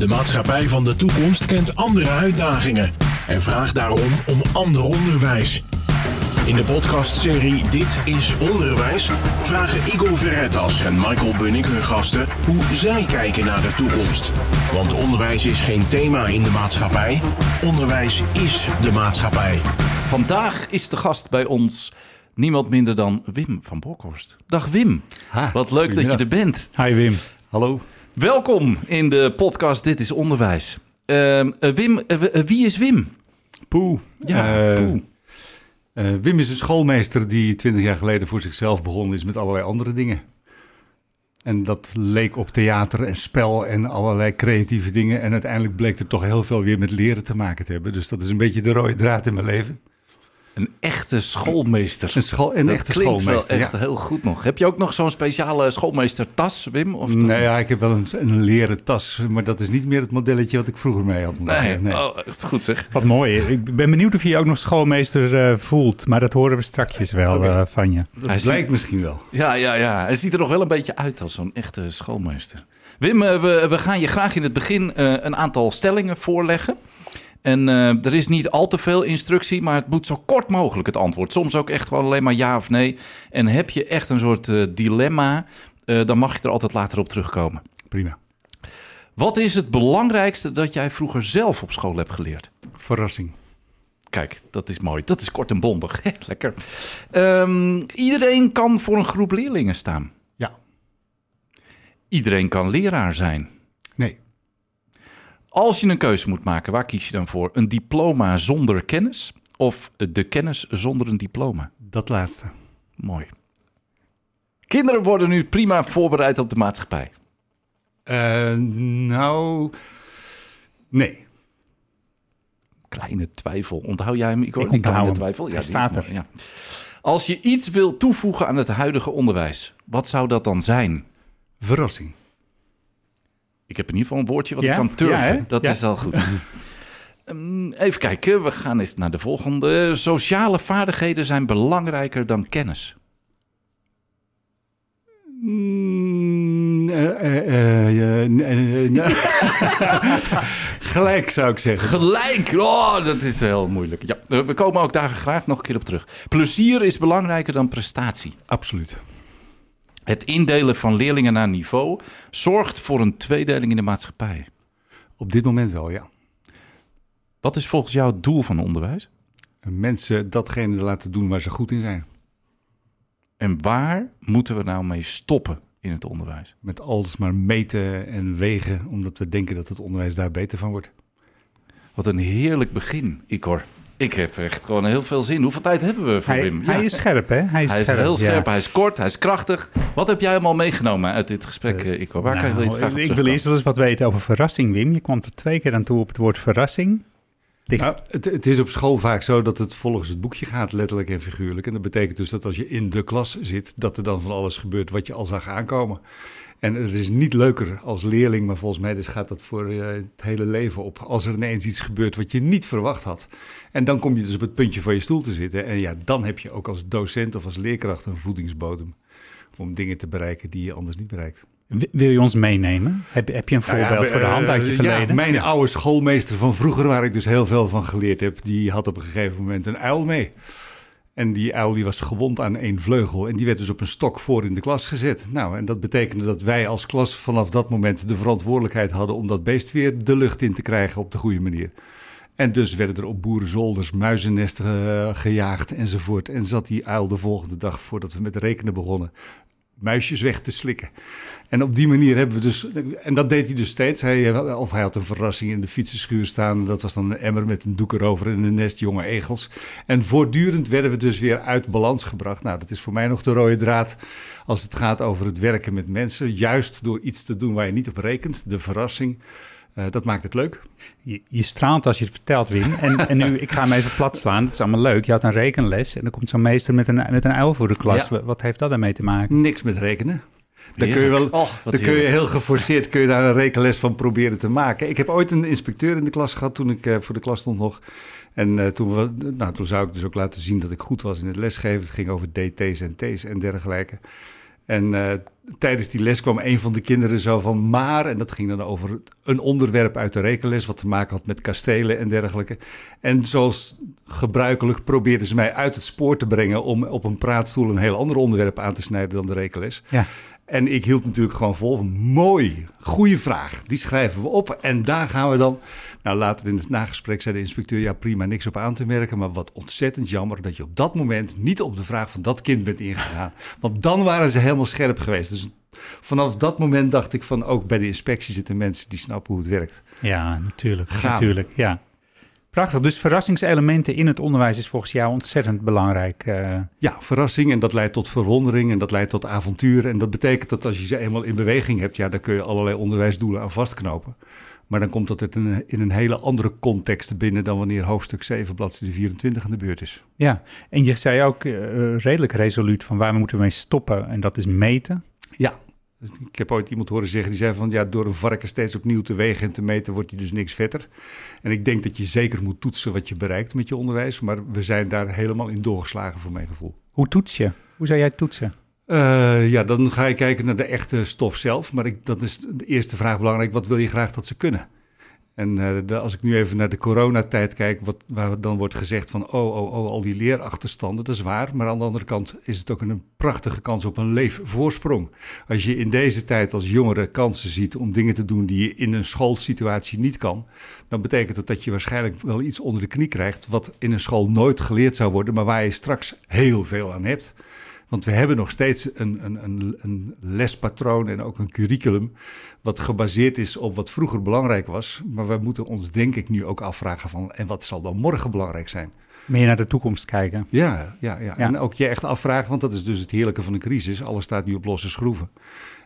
De maatschappij van de toekomst kent andere uitdagingen en vraagt daarom om ander onderwijs. In de podcastserie Dit is Onderwijs vragen Igor Verretas en Michael Bunnik hun gasten hoe zij kijken naar de toekomst. Want onderwijs is geen thema in de maatschappij, onderwijs is de maatschappij. Vandaag is de gast bij ons niemand minder dan Wim van Bokhorst. Dag Wim, Ha, wat leuk dat je er bent. Hi Wim. Hallo. Welkom in de podcast Dit is Onderwijs. Ehm, eh, Wim, eh, eh, wie is Wim? Poe. Ja, eh, Wim is een schoolmeester die twintig jaar geleden voor zichzelf begonnen is met allerlei andere dingen. En dat leek op theater en spel en allerlei creatieve dingen. En uiteindelijk bleek er toch heel veel weer met leren te maken te hebben. Dus dat is een beetje de rode draad in mijn leven. Een echte schoolmeester. Een, school, een Dat echte klinkt schoolmeester. wel echt ja. heel goed nog. Heb je ook nog zo'n speciale schoolmeestertas, Wim? Of Nee, ja, ik heb wel een, een leren tas, maar dat is niet meer het modelletje wat ik vroeger mee had. nee. nee. Oh, echt goed zeg. Wat mooi. Ik ben benieuwd of je je ook nog schoolmeester eh, voelt. Maar dat horen we strakjes wel eh, van je. Hij Dat blijkt misschien wel. Ja, ja, ja. Hij ziet er nog wel een beetje uit als zo'n echte schoolmeester. Wim, eh, we, we gaan je graag in het begin eh, een aantal stellingen voorleggen. En eh, er is niet al te veel instructie, maar het moet zo kort mogelijk het antwoord. Soms ook echt gewoon alleen maar ja of nee. En heb je echt een soort eh, dilemma, eh, dan mag je er altijd later op terugkomen. Prima. Wat is het belangrijkste dat jij vroeger zelf op school hebt geleerd? Verrassing. Kijk, dat is mooi. Dat is kort en bondig. Lekker. Ehm, iedereen kan voor een groep leerlingen staan. Ja. Iedereen kan leraar zijn. Nee. Als je een keuze moet maken, waar kies je dan voor? Een diploma zonder kennis of de kennis zonder een diploma? Dat laatste. Mooi. Kinderen worden nu prima voorbereid op de maatschappij. Eh, nou, nee. Kleine twijfel. Onthoud jij hem? Ik hoor Ik onthoud kleine hem. twijfel. Ja, Hij staat er. ja. Als je iets wil toevoegen aan het huidige onderwijs, wat zou dat dan zijn? Verrassing. Ik heb in ieder geval een woordje wat Ja? ik kan turven. Ja, dat is al goed. Ehm, Even kijken, we gaan eens naar de volgende. Sociale vaardigheden zijn belangrijker dan kennis. Mm, eh, eh, eh. Gelijk zou ik zeggen. Gelijk! Oh, dat is heel moeilijk. Ja, we komen ook daar graag nog een keer op terug. Plezier is belangrijker dan prestatie. Absoluut. Het indelen van leerlingen naar niveau zorgt voor een tweedeling in de maatschappij. Op dit moment wel, ja. Wat is volgens jou het doel van onderwijs? Mensen datgene laten doen waar ze goed in zijn. En waar moeten we nou mee stoppen in het onderwijs? Met alles maar meten en wegen, omdat we denken dat het onderwijs daar beter van wordt. Wat een heerlijk begin, Igor. Ik heb echt gewoon heel veel zin. Hoeveel tijd hebben we voor Hij, Wim? hij is scherp, hè? Hij is, Hij is scherp, heel scherp, ja. hij is kort, hij is krachtig. Wat heb jij allemaal meegenomen uit dit gesprek, eh, Igor? Waar kan je, wil je Nou, ik wil eerst wel eens wat weten over verrassing, Wim. Je kwam er twee keer aan toe op het woord verrassing. Dicht- Nou, het, het is op school vaak zo dat het volgens het boekje gaat, letterlijk en figuurlijk. En dat betekent dus dat als je in de klas zit, dat er dan van alles gebeurt wat je al zag aankomen. En het is niet leuker als leerling, maar volgens mij dus gaat dat voor eh, het hele leven op. Als er ineens iets gebeurt wat je niet verwacht had. En dan kom je dus op het puntje van je stoel te zitten. En ja, dan heb je ook als docent of als leerkracht een voedingsbodem. Om dingen te bereiken die je anders niet bereikt. Wil je ons meenemen? Heb, heb je een Nou ja, voorbeeld voor de hand uit je eh, verleden? Ja, mijn oude schoolmeester van vroeger, waar ik dus heel veel van geleerd heb, die had op een gegeven moment een uil mee. En die uil die was gewond aan één vleugel en die werd dus op een stok voor in de klas gezet. Nou, en dat betekende dat wij als klas vanaf dat moment de verantwoordelijkheid hadden om dat beest weer de lucht in te krijgen op de goede manier. En dus werden er op boerenzolders muizennesten eh, gejaagd enzovoort. En zat die uil de volgende dag, voordat we met rekenen begonnen, muisjes weg te slikken. En op die manier hebben we dus, en dat deed hij dus steeds. Hij, of hij had een verrassing in de fietsenschuur staan. Dat was dan een emmer met een doek erover en een nest jonge egels. En voortdurend werden we dus weer uit balans gebracht. Nou, dat is voor mij nog de rode draad als het gaat over het werken met mensen. Juist door iets te doen waar je niet op rekent, de verrassing. Eh, dat maakt het leuk. Je, je straalt als je het vertelt, Wim. En, en nu, ik ga hem even plat slaan. Het is allemaal leuk. Je had een rekenles en dan komt zo'n meester met een, met een uil voor de klas. Ja. Wat- heeft dat daarmee te maken? Niks met rekenen. Dan kun je wel, dan kun je heel geforceerd kun je daar een rekenles van proberen te maken. Ik heb ooit een inspecteur in de klas gehad toen ik eh, voor de klas stond nog. En eh, toen, we, nou, toen zou ik dus ook laten zien dat ik goed was in het lesgeven. Het ging over DT's en T's en dergelijke. En eh, tijdens die les kwam een van de kinderen zo van maar, en dat ging dan over een onderwerp uit de rekenles, wat te maken had met kastelen en dergelijke. En zoals gebruikelijk probeerden ze mij uit het spoor te brengen om op een praatstoel een heel ander onderwerp aan te snijden dan de rekenles. Ja. En ik hield natuurlijk gewoon vol van mooi, goede vraag. Die schrijven we op en daar gaan we dan. Nou, later in het nagesprek zei de inspecteur: ja, prima, niks op aan te merken. Maar wat ontzettend jammer dat je op dat moment niet op de vraag van dat kind bent ingegaan. Want dan waren ze helemaal scherp geweest. Dus vanaf dat moment dacht ik van ook bij de inspectie zitten mensen die snappen hoe het werkt. Ja, natuurlijk. Gaan. natuurlijk ja. Prachtig. Dus verrassingselementen in het onderwijs is volgens jou ontzettend belangrijk. eh. Ja, verrassing en dat leidt tot verwondering en dat leidt tot avontuur. En dat betekent dat als je ze eenmaal in beweging hebt, ja, dan kun je allerlei onderwijsdoelen aan vastknopen. Maar dan komt dat in een, in een hele andere context binnen dan wanneer hoofdstuk 7, bladzijde 24 aan de beurt is. ja, en je zei ook eh, redelijk resoluut van waar we moeten mee stoppen. En dat is meten. Ja, ik heb ooit iemand horen zeggen die zei van ja, door een varken steeds opnieuw te wegen en te meten wordt hij dus niks vetter. En ik denk dat je zeker moet toetsen wat je bereikt met je onderwijs, maar we zijn daar helemaal in doorgeslagen voor mijn gevoel. Hoe toets je? Hoe zou jij toetsen? Eh, ja, dan ga je kijken naar de echte stof zelf. Maar ik, dat is de eerste vraag belangrijk. Wat wil je graag dat ze kunnen? En eh, de- als ik nu even naar de coronatijd kijk, wat, waar dan wordt gezegd van oh, oh, oh, al die leerachterstanden, dat is waar. Maar aan de andere kant is het ook een prachtige kans op een leefvoorsprong. Als je in deze tijd als jongere kansen ziet om dingen te doen die je in een schoolsituatie niet kan, dan betekent dat dat je waarschijnlijk wel iets onder de knie krijgt wat in een school nooit geleerd zou worden, maar waar je straks heel veel aan hebt. Want we hebben nog steeds een, een, een, een lespatroon en ook een curriculum. wat gebaseerd is op wat vroeger belangrijk was. Maar we moeten ons, denk ik, nu ook afvragen: van en wat zal dan morgen belangrijk zijn? Meer naar de toekomst kijken. Ja, ja, ja. Ja. En ook je echt afvragen, want dat is dus het heerlijke van een crisis. Alles staat nu op losse schroeven.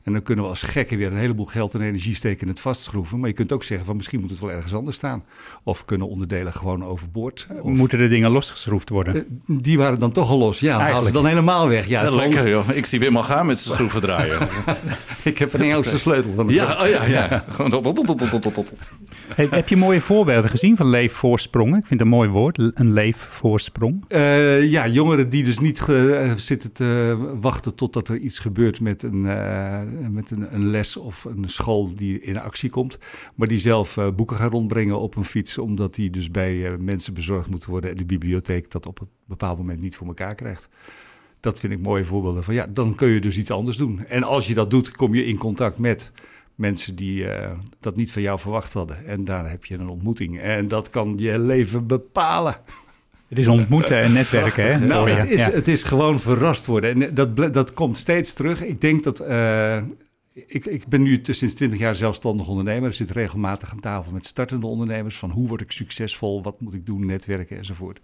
En dan kunnen we als gekken weer een heleboel geld en energie steken in het vastschroeven. Maar je kunt ook zeggen van misschien moet het wel ergens anders staan. Of kunnen onderdelen gewoon overboord. Of, Moeten de dingen losgeschroefd worden? Eh, die waren dan toch al los. Ja, halen ze Eigenlijk. dan helemaal weg. Ja, Ja, van- lekker joh. Ik zie Wim al gaan met zijn schroevendraaier. Ik heb een Engelse sleutel van de ja, oh ja, ja. Gewoon heb je mooie voorbeelden gezien van leefvoorsprongen? Ik vind het een mooi woord, een leefvoorsprong. Eh, ja, jongeren die dus niet eh, zitten te wachten totdat er iets gebeurt met, een, eh, met een, een les of een school die in actie komt. Maar die zelf boeken gaan rondbrengen op een fiets, omdat die dus bij mensen bezorgd moeten worden en de bibliotheek dat op een bepaald moment niet voor elkaar krijgt. Dat vind ik mooie voorbeelden van ja, dan kun je dus iets anders doen. En als je dat doet, kom je in contact met mensen die eh, dat niet van jou verwacht hadden. En daar heb je een ontmoeting. En dat kan je leven bepalen. Het is ontmoeten en netwerken, hè? Nou, het is, Ja. het is gewoon verrast worden. En dat, dat komt steeds terug. Ik denk dat. eh, ik, ik ben nu sinds 20 jaar zelfstandig ondernemer. Ik zit regelmatig aan tafel met startende ondernemers. Van hoe word ik succesvol? Wat moet ik doen? Netwerken enzovoort.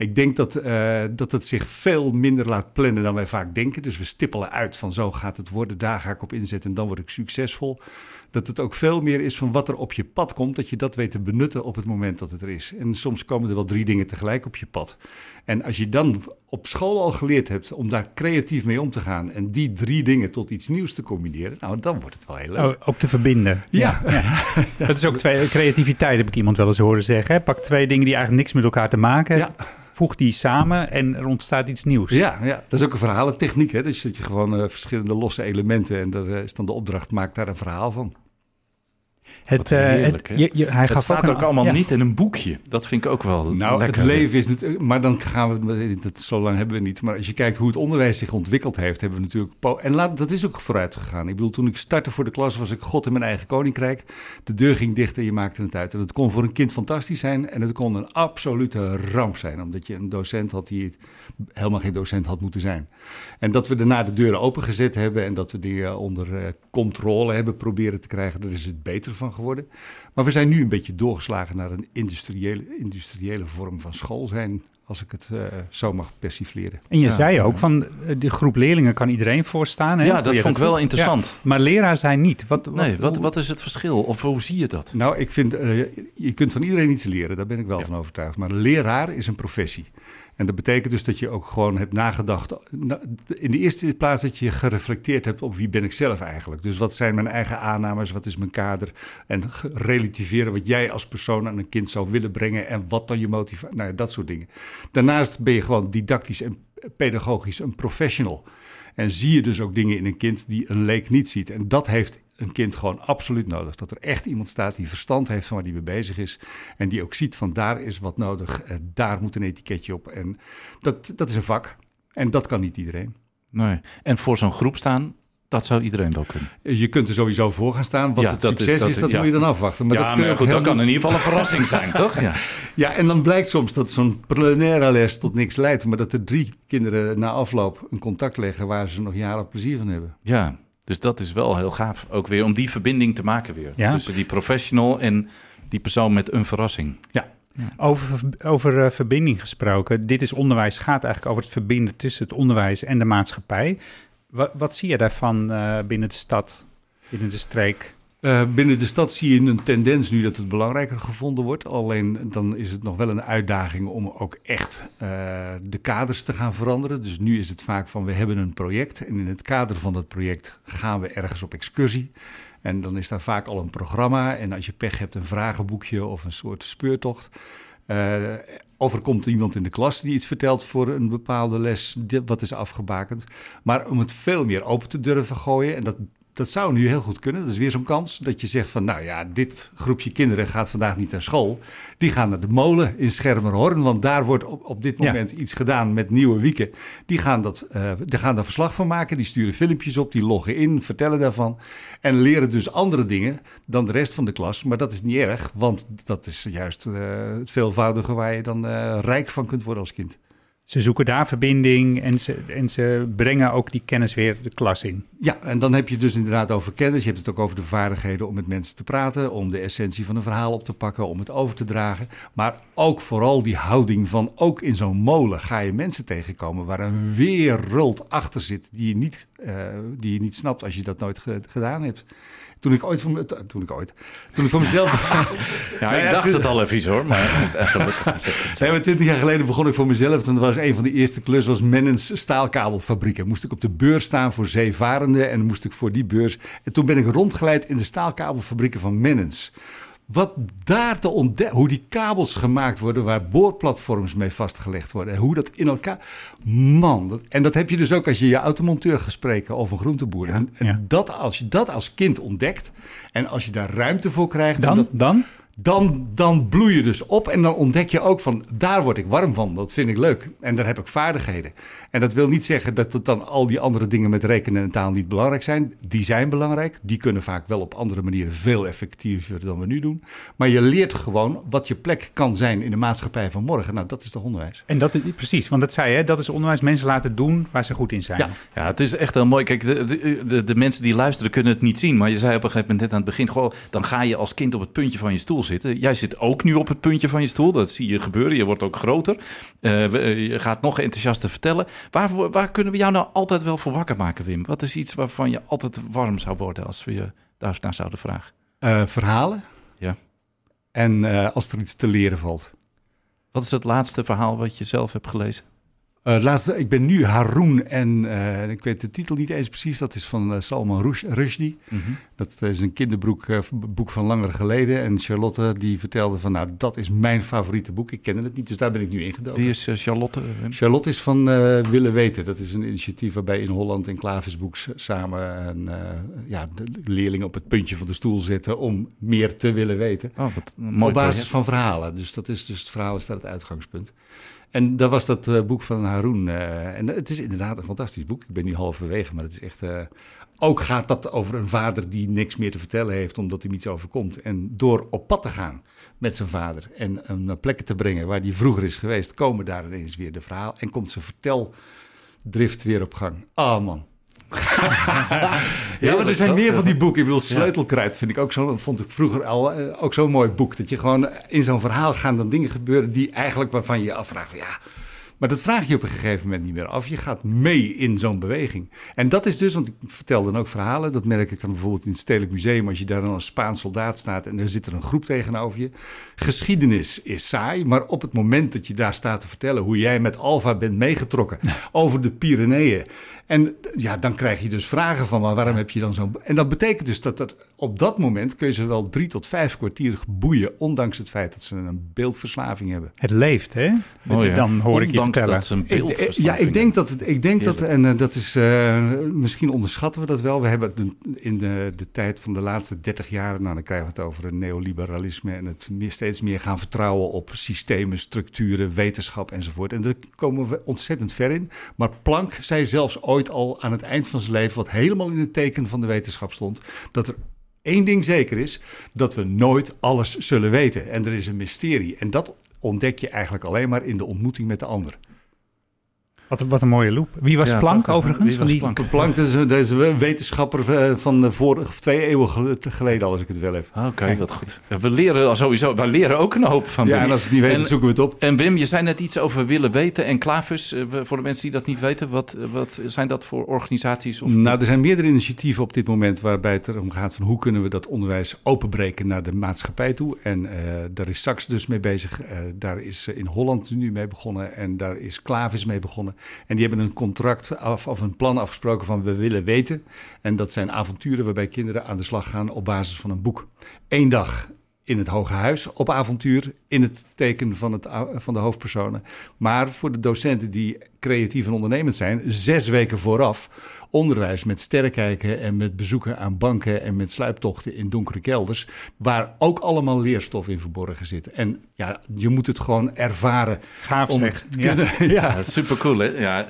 Ik denk dat, eh, dat het zich veel minder laat plannen dan wij vaak denken. Dus we stippelen uit van zo gaat het worden. Daar ga ik op inzetten en dan word ik succesvol. Dat het ook veel meer is van wat er op je pad komt. Dat je dat weet te benutten op het moment dat het er is. En soms komen er wel drie dingen tegelijk op je pad. En als je dan op school al geleerd hebt om daar creatief mee om te gaan. En die drie dingen tot iets nieuws te combineren. Nou, dan wordt het wel heel leuk. Oh, ook te verbinden. ja. Dat is ook twee, creativiteit, heb ik iemand wel eens horen zeggen. Hè? Pak twee dingen die eigenlijk niks met elkaar te maken Ja. Voeg die samen en er ontstaat iets nieuws. Ja, ja, dat is ook een verhalentechniek. Hè? Dus dat je gewoon eh, verschillende losse elementen. En daar eh, is dan de opdracht, maak daar een verhaal van. Het, eh, heerlijk, het, je, je- hij Het gaf staat een- ook allemaal ja. niet in een boekje. Dat vind ik ook wel Nou, lekker. het leven is natuurlijk... Maar dan gaan we... Dat, zo lang hebben we niet. Maar als je kijkt hoe het onderwijs zich ontwikkeld heeft... hebben we natuurlijk... En laat, dat is ook vooruit gegaan. Ik bedoel, toen ik startte voor de klas... was ik God in mijn eigen koninkrijk. De deur ging dicht en je maakte het uit. En het kon voor een kind fantastisch zijn... en het kon een absolute ramp zijn. Omdat je een docent had die helemaal geen docent had moeten zijn. En dat we daarna de deuren opengezet hebben... en dat we die eh, onder eh, controle hebben proberen te krijgen... daar is het beter van geworden. Maar we zijn nu een beetje doorgeslagen naar een industriële, industriële vorm van school zijn, als ik het eh, zo mag persifleren. En je Ja, zei ook ja. van eh, de groep leerlingen kan iedereen voorstaan. Hè? Ja, dat vond ik wel interessant. Ja, maar leraar zijn niet. Wat, wat, Nee, wat, is het verschil? Of hoe zie je dat? Nou, ik vind, eh, je kunt van iedereen iets leren, daar ben ik wel Ja. van overtuigd. Maar leraar is een professie. En dat betekent dus dat je ook gewoon hebt nagedacht. na- In de eerste plaats dat je gereflecteerd hebt op wie ben ik zelf eigenlijk. Dus wat zijn mijn eigen aannames, wat is mijn kader. En relativeren wat jij als persoon aan een kind zou willen brengen. En wat dan je motivatie, nou ja, dat soort dingen. Daarnaast ben je gewoon didactisch en pedagogisch een professional. En zie je dus ook dingen in een kind die een leek niet ziet. En dat heeft een kind gewoon absoluut nodig. Dat er echt iemand staat die verstand heeft van waar die mee bezig is. En die ook ziet van daar is wat nodig, eh, daar moet een etiketje op. En dat, dat is een vak. En dat kan niet iedereen. Nee. En voor zo'n groep staan, dat zou iedereen wel kunnen. Je kunt er sowieso voor gaan staan. Wat Ja, het is- succes dat is, dat ja. moet je dan afwachten. Maar ja, dat kun je maar ook goed, dat kan in ieder geval een verrassing zijn, toch? Ja. Ja, en dan blijkt soms dat zo'n plenaire les tot niks leidt. Maar dat er drie kinderen na afloop een contact leggen waar ze nog jaren plezier van hebben. ja, dus dat is wel heel gaaf. Ook weer om die verbinding te maken weer. Ja. Tussen die professional en die persoon met een verrassing. Over, over eh, verbinding gesproken. Dit is onderwijs, gaat eigenlijk over het verbinden tussen het onderwijs en de maatschappij. Wat, wat zie je daarvan eh, binnen de stad, binnen de streek? Eh, binnen de stad zie je een tendens nu dat het belangrijker gevonden wordt. Alleen dan is het nog wel een uitdaging om ook echt eh, de kaders te gaan veranderen. Dus nu is het vaak van we hebben een project en in het kader van dat project gaan we ergens op excursie. En dan is daar vaak al een programma en als je pech hebt een vragenboekje of een soort speurtocht. Eh, of er komt iemand in de klas die iets vertelt voor een bepaalde les, wat is afgebakend. Maar om het veel meer open te durven gooien, en dat, dat zou nu heel goed kunnen. Dat is weer zo'n kans dat je zegt van, nou ja, dit groepje kinderen gaat vandaag niet naar school. Die gaan naar de molen in Schermerhorn, want daar wordt op, op dit Ja. moment iets gedaan met nieuwe wieken. Die gaan, dat, eh, die gaan daar verslag van maken, die sturen filmpjes op, die loggen in, vertellen daarvan. En leren dus andere dingen dan de rest van de klas. Maar dat is niet erg, want dat is juist eh, het veelvoudige waar je dan eh, rijk van kunt worden als kind. Ze zoeken daar verbinding en ze, en ze brengen ook die kennis weer de klas in. Ja, en dan heb je dus inderdaad over kennis. Je hebt het ook over de vaardigheden om met mensen te praten, om de essentie van een verhaal op te pakken, om het over te dragen. Maar ook vooral die houding van, ook in zo'n molen ga je mensen tegenkomen waar een wereld achter zit die je niet, eh, die je niet snapt als je dat nooit ge- gedaan hebt. Toen ik ooit voor toen ik ooit, toen ik voor mezelf. Ja, ik dacht het al even hoor, maar Nee, maar twintig jaar geleden begon ik voor mezelf. Toen was een van de eerste klus was Mennens staalkabelfabrieken. Moest ik op de beurs staan voor zeevarenden en moest ik voor die beurs. En toen ben ik rondgeleid in de staalkabelfabrieken van Mennens. Wat daar te ontdekken, hoe die kabels gemaakt worden, waar boorplatforms mee vastgelegd worden. En hoe dat in elkaar. Man, dat, en dat heb je dus ook als je je automonteur gaat spreken of een groenteboer. Ja, en en ja. dat, als je dat als kind ontdekt en als je daar ruimte voor krijgt. Dan, dat, dan? Dan, dan bloei je dus op en dan ontdek je ook van, daar word ik warm van, dat vind ik leuk. En daar heb ik vaardigheden. En dat wil niet zeggen dat het dan al die andere dingen met rekenen en taal niet belangrijk zijn. Die zijn belangrijk, die kunnen vaak wel op andere manieren veel effectiever dan we nu doen. Maar je leert gewoon wat je plek kan zijn in de maatschappij van morgen. Nou, dat is toch onderwijs. En dat is precies, want dat zei je, dat is onderwijs. Mensen laten doen waar ze goed in zijn. Ja. Ja, het is echt heel mooi. Kijk, de, de, de, de mensen die luisteren kunnen het niet zien. Maar je zei op een gegeven moment net aan het begin... Goh, dan ga je als kind op het puntje van je stoel zitten. Jij zit ook nu op het puntje van je stoel. Dat zie je gebeuren. Je wordt ook groter. Eh, we- je gaat nog enthousiaster vertellen. Waar, waar kunnen we jou nou altijd wel voor wakker maken, Wim? Wat is iets waarvan je altijd warm zou worden... als we je daar naar zouden vragen? Eh, verhalen. Ja. En eh, als er iets te leren valt. Wat is het laatste verhaal wat je zelf hebt gelezen? Eh, laatste, ik ben nu Haroon en eh, ik weet de titel niet eens precies. Dat is van eh, Salman Rush- Rushdie. Dat is een kinderboek boek van langer geleden. En Charlotte die vertelde van, nou, dat is mijn favoriete boek. Ik kende het niet, dus daar ben ik nu ingedoken. Wie is Charlotte? Wim? Charlotte is van Willen Weten. Dat is een initiatief waarbij in Holland en Klavisboeks samen een, ja, de leerlingen op het puntje van de stoel zetten om meer te willen weten. Oh, wat een mooi op basis project. van verhalen. Dus dat is dus het verhaal is daar het uitgangspunt. En daar was dat eh, boek van Haroon. eh, en het is inderdaad een fantastisch boek. Ik ben nu halverwege, maar het is echt. eh, ook gaat dat over een vader die niks meer te vertellen heeft omdat hem iets overkomt. En door op pad te gaan met zijn vader en hem naar plekken te brengen waar hij vroeger is geweest, komen daar ineens weer de verhaal en komt zijn verteldrift weer op gang. Ah man. ja, maar er zijn meer van die boeken. Ik bedoel, Sleutelkruid vind ik ook zo. Vond ik vroeger al eh, ook zo'n mooi boek. Dat je gewoon in zo'n verhaal gaan dan dingen gebeuren die eigenlijk waarvan je je afvraagt. Ja, maar dat vraag je op een gegeven moment niet meer af. Je gaat mee in zo'n beweging. En dat is dus, want ik vertel dan ook verhalen. Dat merk ik dan bijvoorbeeld in het Stedelijk Museum. Als je daar dan als Spaans soldaat staat en er zit er een groep tegenover je. Geschiedenis is saai, maar op het moment dat je daar staat te vertellen hoe jij met Alfa bent meegetrokken over de Pyreneeën. En ja, dan krijg je dus vragen van, maar waarom heb je dan zo'n... En dat betekent dus dat, dat op dat moment kun je ze wel drie tot vijf kwartier boeien, ondanks het feit dat ze een beeldverslaving hebben. Het leeft, hè? Mooi, hè? Dan hoor ik je vertellen. dat ze een Ik- beeldverslaving ja, ik denk dat, het, ik denk dat en eh, dat is, eh, misschien onderschatten we dat wel. We hebben de- in de, de tijd van de laatste 30 jaar, nou dan krijgen we het over een neoliberalisme en het meer, steeds meer gaan vertrouwen op systemen, structuren, wetenschap enzovoort. En daar komen we ontzettend ver in. Maar Planck zei zelfs ooit al aan het eind van zijn leven, wat helemaal in het teken van de wetenschap stond, dat er één ding zeker is, dat we nooit alles zullen weten. En er is een mysterie. En dat ontdek je eigenlijk alleen maar in de ontmoeting met de ander. Wat, wat een mooie loop. Wie was Ja, Planck prachtig. overigens? Wie Van was die- Planck? Is, een- dat is een wetenschapper eh, van de vorige, twee eeuwen gel- geleden, al, als ik het wel heb. Ah, Oké, wat goed. Ja, We leren al sowieso, wij leren ook een hoop van Ja, en als we het niet weten, En- zoeken we het op. En Wim, je zei net iets over willen weten en Klavus. eh, Voor de mensen die dat niet weten, wat, wat zijn dat voor organisaties? Of Nou, er zijn meerdere initiatieven op dit moment waarbij het erom gaat van hoe kunnen we dat onderwijs openbreken naar de maatschappij toe. En eh, daar is Sax dus mee bezig. Eh, daar is eh, in Holland nu mee begonnen en daar is Klavis mee begonnen. En die hebben een contract af, of een plan afgesproken van we willen weten. En dat zijn avonturen waarbij kinderen aan de slag gaan op basis van een boek. Eén dag in het Hoge Huis op avontuur in het teken van, het, van de hoofdpersonen. Maar voor de docenten die creatief en ondernemend zijn, zes weken vooraf onderwijs met sterrenkijken en met bezoeken aan banken en met sluiptochten in donkere kelders, waar ook allemaal leerstof in verborgen zit. En ja, je moet het gewoon ervaren Gaaf om zeg. het te Ja. kunnen. Ja. Ja, super cool, hè? Ja,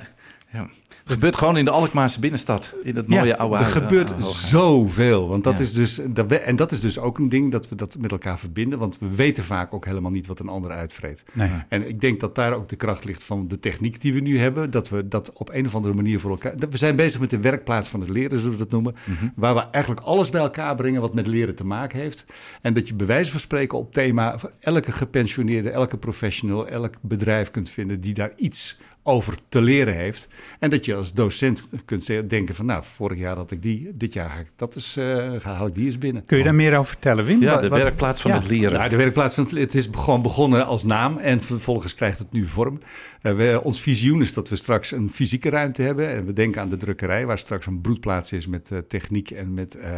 ja. Het gebeurt gewoon in de Alkmaarse binnenstad. In dat Ja, mooie oude Er huis- gebeurt eh, hoge- zoveel. Want dat Ja. is dus, dat we- en dat is dus ook een ding dat we dat met elkaar verbinden. Want we weten vaak ook helemaal niet wat een ander uitvreet. Nee. En ik denk dat daar ook de kracht ligt van de techniek die we nu hebben. Dat we dat op een of andere manier voor elkaar. dat We zijn bezig met de werkplaats van het leren, zullen we dat noemen. Mhm. Waar we eigenlijk alles bij elkaar brengen wat met leren te maken heeft. En dat je bij wijze van spreken op thema elke gepensioneerde, elke professional, elk bedrijf kunt vinden die daar iets over te leren heeft. En dat je als docent kunt denken van nou, vorig jaar had ik die, dit jaar ga ik dat eens, eh, ga haal ik die eens binnen. Kun je daar meer over vertellen, Wim? Ja, Wat- de wat- werkplaats van ja. het leren. Ja, de werkplaats van het, het is gewoon begonnen als naam en vervolgens krijgt het nu vorm. Eh, we, ons visioen is dat we straks een fysieke ruimte hebben. En we denken aan de drukkerij, waar straks een broedplaats is met eh, techniek en met eh,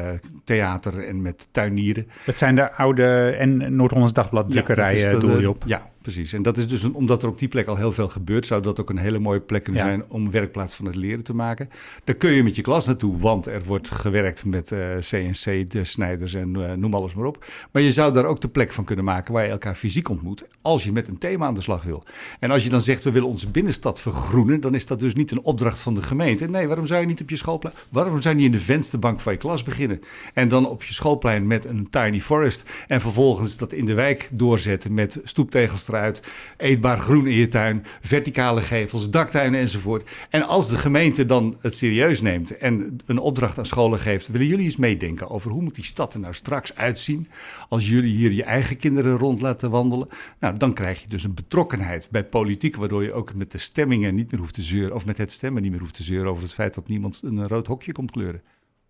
theater en met tuinieren. Dat zijn de oude en Noord-Hollands Dagblad Ja, drukkerijen, is de- doel je op. Ja, precies. En dat is dus omdat er op die plek al heel veel gebeurt, zou dat ook een hele mooie plek kunnen Ja. zijn om werkplaats van het leren te maken. Daar kun je met je klas naartoe, want er wordt gewerkt met eh, CNC, de snijders en eh, noem alles maar op. Maar je zou daar ook de plek van kunnen maken waar je elkaar fysiek ontmoet, als je met een thema aan de slag wil. En als je dan zegt, we willen onze binnenstad vergroenen, dan is dat dus niet een opdracht van de gemeente. Nee, waarom zou je niet op je schoolplein, waarom zou je niet in de vensterbank van je klas beginnen? En dan op je schoolplein met een tiny forest en vervolgens dat in de wijk doorzetten met stoeptegels eruit, eetbaar groen in je tuin, verticale gevels, daktuinen enzovoort. En als de gemeente dan het serieus neemt en een opdracht aan scholen geeft, willen jullie eens meedenken over hoe moet die stad er nou straks uitzien als jullie hier je eigen kinderen rond laten wandelen? Nou, dan krijg je dus een betrokkenheid bij politiek, waardoor je ook met de stemmingen niet meer hoeft te zeuren, of met het stemmen niet meer hoeft te zeuren over het feit dat niemand een rood hokje komt kleuren.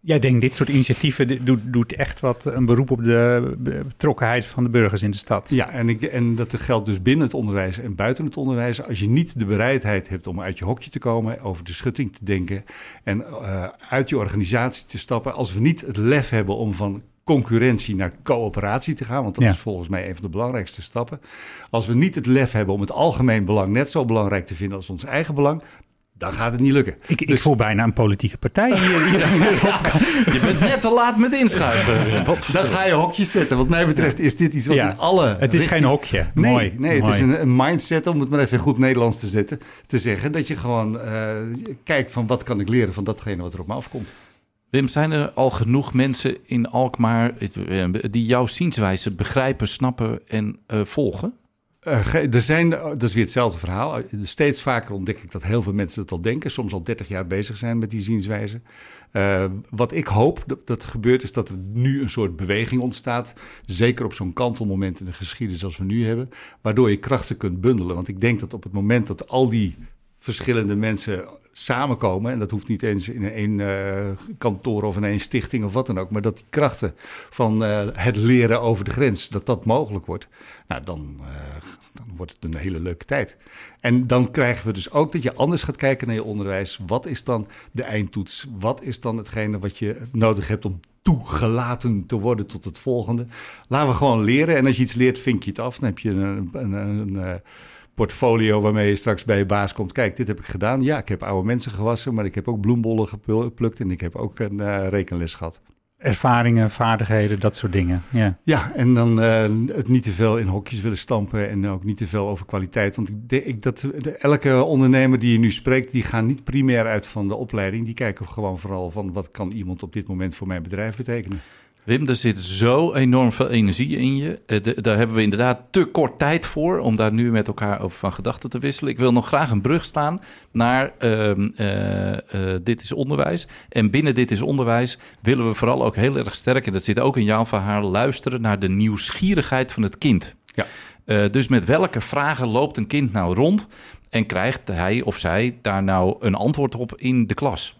Jij denkt, dit soort initiatieven dit doet, doet echt wat een beroep op de betrokkenheid van de burgers in de stad. Ja, en, ik, en dat geldt dus binnen het onderwijs en buiten het onderwijs. Als je niet de bereidheid hebt om uit je hokje te komen, over de schutting te denken en eh, uit je organisatie te stappen. Als we niet het lef hebben om van concurrentie naar coöperatie te gaan, want dat Ja. is volgens mij een van de belangrijkste stappen. Als we niet het lef hebben om het algemeen belang net zo belangrijk te vinden als ons eigen belang, dan gaat het niet lukken. Ik, ik Dus- voel bijna een politieke partij hier. hier. Je bent net te laat met inschuiven. Wat Dan ga je hokjes zetten. Wat mij betreft is dit iets wat Ja, in alle Het is geen hokje. Nee, Mooi. nee het mooi. is een, een mindset, om het maar even in goed Nederlands te zetten, te zeggen. Dat je gewoon eh, kijkt van wat kan ik leren van datgene wat er op me afkomt. Wim, zijn er al genoeg mensen in Alkmaar eh, die jouw zienswijze begrijpen, snappen en eh, volgen? Eh, er zijn, dat is weer hetzelfde verhaal. Steeds vaker ontdek ik dat heel veel mensen dat al denken. Soms al 30 jaar bezig zijn met die zienswijze. Eh, wat ik hoop dat, dat gebeurt, is dat er nu een soort beweging ontstaat. Zeker op zo'n kantelmoment in de geschiedenis als we nu hebben. Waardoor je krachten kunt bundelen. Want ik denk dat op het moment dat al die verschillende mensen samenkomen. En dat hoeft niet eens in één eh, kantoor of in één stichting of wat dan ook. Maar dat die krachten van eh, het leren over de grens, dat dat mogelijk wordt. Nou, dan, eh, dan wordt het een hele leuke tijd. En dan krijgen we dus ook dat je anders gaat kijken naar je onderwijs. Wat is dan de eindtoets? Wat is dan hetgene wat je nodig hebt om toegelaten te worden tot het volgende? Laten we gewoon leren. En als je iets leert, vink je het af. Dan heb je een, een, een, een portfolio waarmee je straks bij je baas komt. Kijk, dit heb ik gedaan. Ja, ik heb oude mensen gewassen, maar ik heb ook bloembollen geplukt en ik heb ook een uh, rekenles gehad. Ervaringen, vaardigheden, dat soort dingen. Ja, ja en dan uh, het niet te veel in hokjes willen stampen en ook niet te veel over kwaliteit. Want ik denk dat de, elke ondernemer die je nu spreekt, die gaan niet primair uit van de opleiding. Die kijken gewoon vooral van wat kan iemand op dit moment voor mijn bedrijf betekenen. Wim, er zit zo enorm veel energie in je. Uh, daar hebben we inderdaad te kort tijd voor om daar nu met elkaar over van gedachten te wisselen. Ik wil nog graag een brug staan naar uh, uh, Dit is Onderwijs. En binnen Dit is Onderwijs willen we vooral ook heel erg sterk, en dat zit ook in jouw verhaal, luisteren naar de nieuwsgierigheid van het kind. Ja. dus met welke vragen loopt een kind nou rond en krijgt hij of zij daar nou een antwoord op in de klas?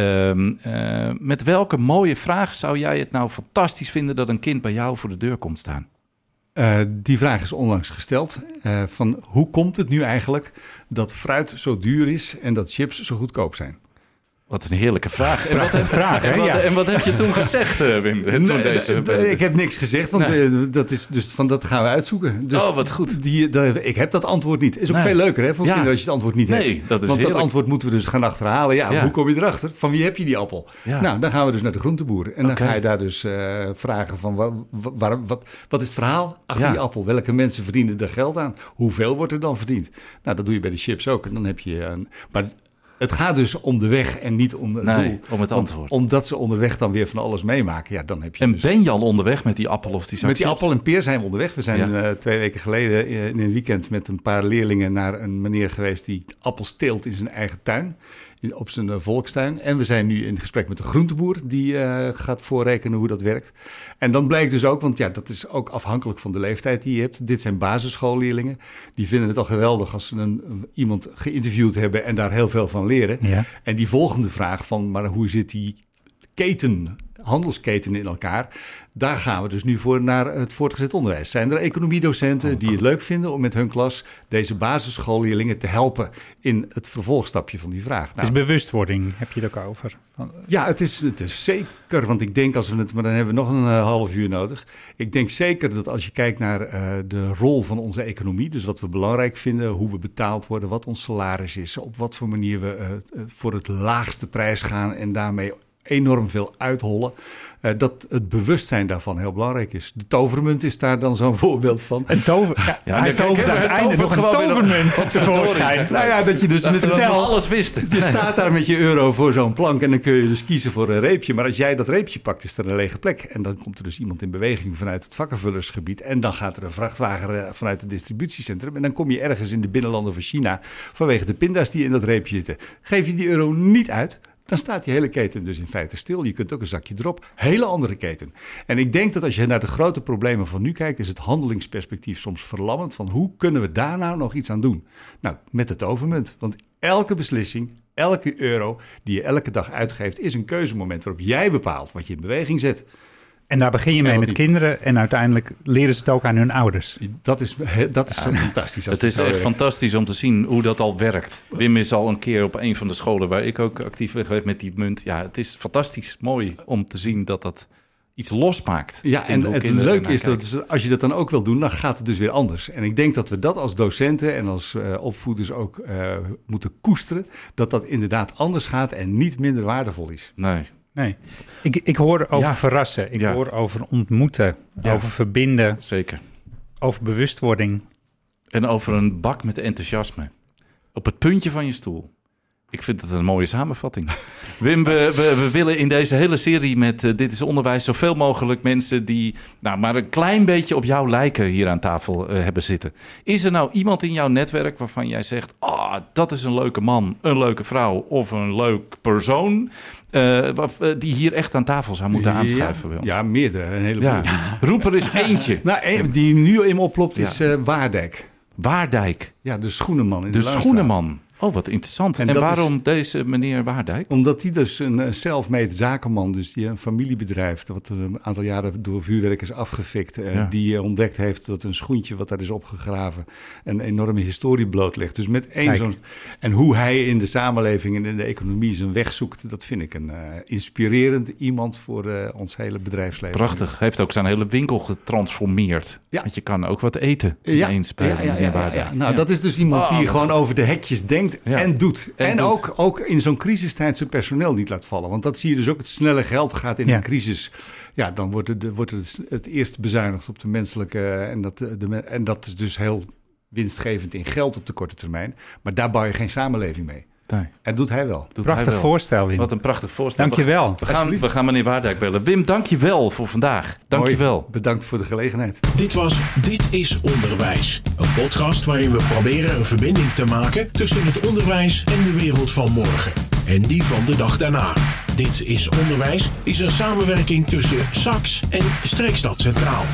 Um, uh, met welke mooie vraag zou jij het nou fantastisch vinden dat een kind bij jou voor de deur komt staan? Uh, die vraag is onlangs gesteld. Uh, van hoe komt het nu eigenlijk dat fruit zo duur is en dat chips zo goedkoop zijn? Wat een heerlijke vraag. En wat, heb, vraag, en, wat, ja. en wat heb je toen gezegd, uh, Wim? Toen nee, deze, ik heb niks gezegd, want nee. uh, dat, is, dus van dat gaan we uitzoeken. Dus oh, wat goed. Die, die, ik heb dat antwoord niet. Is ook veel leuker hè, voor ja. kinderen als je het antwoord niet hebt. Dat is want heerlijk. dat antwoord moeten we dus gaan achterhalen. Ja, ja, hoe kom je erachter? Van wie heb je die appel? Nou, dan gaan we dus naar de groenteboer. En dan okay. ga je daar dus uh, vragen van wat, waar, wat, wat is het verhaal achter die appel? Welke mensen verdienen er geld aan? Hoeveel wordt er dan verdiend? Nou, dat doe je bij de chips ook. En dan heb je... een. maar het gaat dus om de weg en niet om het nee, doel. om het antwoord. Om, omdat ze onderweg dan weer van alles meemaken. Ja, dan heb je en dus... ben je al onderweg met die appel of die Met die appel en peer zijn we onderweg. We zijn ja. uh, twee weken geleden in een weekend met een paar leerlingen naar een meneer geweest die appels teelt in zijn eigen tuin. In, op zijn uh, volkstuin. En we zijn nu in gesprek met de groenteboer die uh, gaat voorrekenen hoe dat werkt. En dan blijkt dus ook, want ja, dat is ook afhankelijk van de leeftijd die je hebt. Dit zijn basisschoolleerlingen. Die vinden het al geweldig als ze een, iemand geïnterviewd hebben en daar heel veel van leren. Ja. En die volgende vraag van, maar hoe zit die keten, handelsketen in elkaar? Daar gaan we dus nu voor naar het voortgezet onderwijs. Zijn er economiedocenten die het leuk vinden om met hun klas deze basisschoolleerlingen te helpen in het vervolgstapje van die vraag? Nou, dus bewustwording heb je het ook over? Ja, het is, het is zeker, want ik denk als we het, maar dan hebben we nog een uh, half uur nodig. Ik denk zeker dat als je kijkt naar uh, de rol van onze economie, dus wat we belangrijk vinden, hoe we betaald worden, wat ons salaris is, op wat voor manier we uh, voor het laagste prijs gaan en daarmee enorm veel uithollen. Uh, dat het bewustzijn daarvan heel belangrijk is. De tovermunt is daar dan zo'n voorbeeld van. Een tover... Ja, ja, hij tovert uiteindelijk nog een tovermunt tevoorschijn. Nou ja, dat je dus dat met we tel, alles wisten. Je staat daar met je euro voor zo'n plank en dan kun je dus kiezen voor een reepje. Maar als jij dat reepje pakt, is er een lege plek. En dan komt er dus iemand in beweging vanuit het vakkenvullersgebied. En dan gaat er een vrachtwagen vanuit het distributiecentrum. En dan kom je ergens in de binnenlanden van China vanwege de pinda's die in dat reepje zitten. Geef je die euro niet uit, dan staat die hele keten dus in feite stil. Je kunt ook een zakje erop. Hele andere keten. En ik denk dat als je naar de grote problemen van nu kijkt, is het handelingsperspectief soms verlammend. Van hoe kunnen we daar nou nog iets aan doen? Nou, met het overmunt. Want elke beslissing, elke euro die je elke dag uitgeeft, is een keuzemoment waarop jij bepaalt wat je in beweging zet. En daar begin je mee met kinderen en uiteindelijk leren ze het ook aan hun ouders. Dat is, dat is ja, fantastisch. het is echt werkt. fantastisch om te zien hoe dat al werkt. Wim is al een keer op een van de scholen waar ik ook actief ben geweest met die munt. Ja, het is fantastisch mooi om te zien dat dat iets losmaakt. Ja, en het leuke is dat als je dat dan ook wil doen, dan gaat het dus weer anders. En ik denk dat we dat als docenten en als uh, opvoeders ook uh, moeten koesteren. Dat dat inderdaad anders gaat en niet minder waardevol is. Nee, Nee, ik, ik hoor over ja. verrassen, ik ja. hoor over ontmoeten, ja. over verbinden. Zeker. Over bewustwording. En over een bak met enthousiasme. Op het puntje van je stoel. Ik vind het een mooie samenvatting. Wim, we, we, we, willen in deze hele serie met uh, Dit is Onderwijs... zoveel mogelijk mensen die nou, maar een klein beetje op jou lijken... hier aan tafel uh, hebben zitten. Is er nou iemand in jouw netwerk waarvan jij zegt... oh, dat is een leuke man, een leuke vrouw of een leuk persoon... Uh, die hier echt aan tafel zou moeten aanschuiven ja. Ja, meerdere. Een heleboel. Ja. Roep er eens eentje. nou, een, die nu in me oplopt is. Waardijk. Waardijk. Ja, de schoenenman. In de, de schoenenman. Oh, wat interessant. En, waarom deze meneer Waardijk? Omdat hij dus een eh, self-made zakenman, dus die een familiebedrijf, wat er een aantal jaren door vuurwerk is afgefikt, eh, Ja. die eh, ontdekt heeft dat een schoentje wat daar is opgegraven een enorme historie blootlegt. Dus met één zo'n. En hoe hij in de samenleving en in de economie zijn weg zoekt, dat vind ik een eh, inspirerend iemand voor eh, ons hele bedrijfsleven. Prachtig. Heeft ook zijn hele winkel getransformeerd. Ja. Want je kan ook wat eten Ja, ineens bij ja, ja. Nou, dat is dus iemand Oh, die wat gewoon over de hekjes denkt En doet. En En, doet. Ook, ook in zo'n crisistijd zijn personeel niet laat vallen. Want dat zie je dus ook. Het snelle geld gaat in een crisis. Ja, dan wordt het, wordt het het eerst bezuinigd op de menselijke. En dat, de, me- en dat is dus heel winstgevend in geld op de korte termijn. Maar daar bouw je geen samenleving mee. Nee, En doet hij wel. doet hij Prachtig wel. voorstel, Wim. Wat een prachtig voorstel. Dank je wel. We gaan, we gaan meneer Waardijk bellen. Wim, dank je wel voor vandaag. Dank je Mooi. wel. Bedankt voor de gelegenheid. Dit was Dit is Onderwijs. Een podcast waarin we proberen een verbinding te maken tussen het onderwijs en de wereld van morgen. En die van de dag daarna. Dit is Onderwijs is een samenwerking tussen SAX en Streekstad Centraal.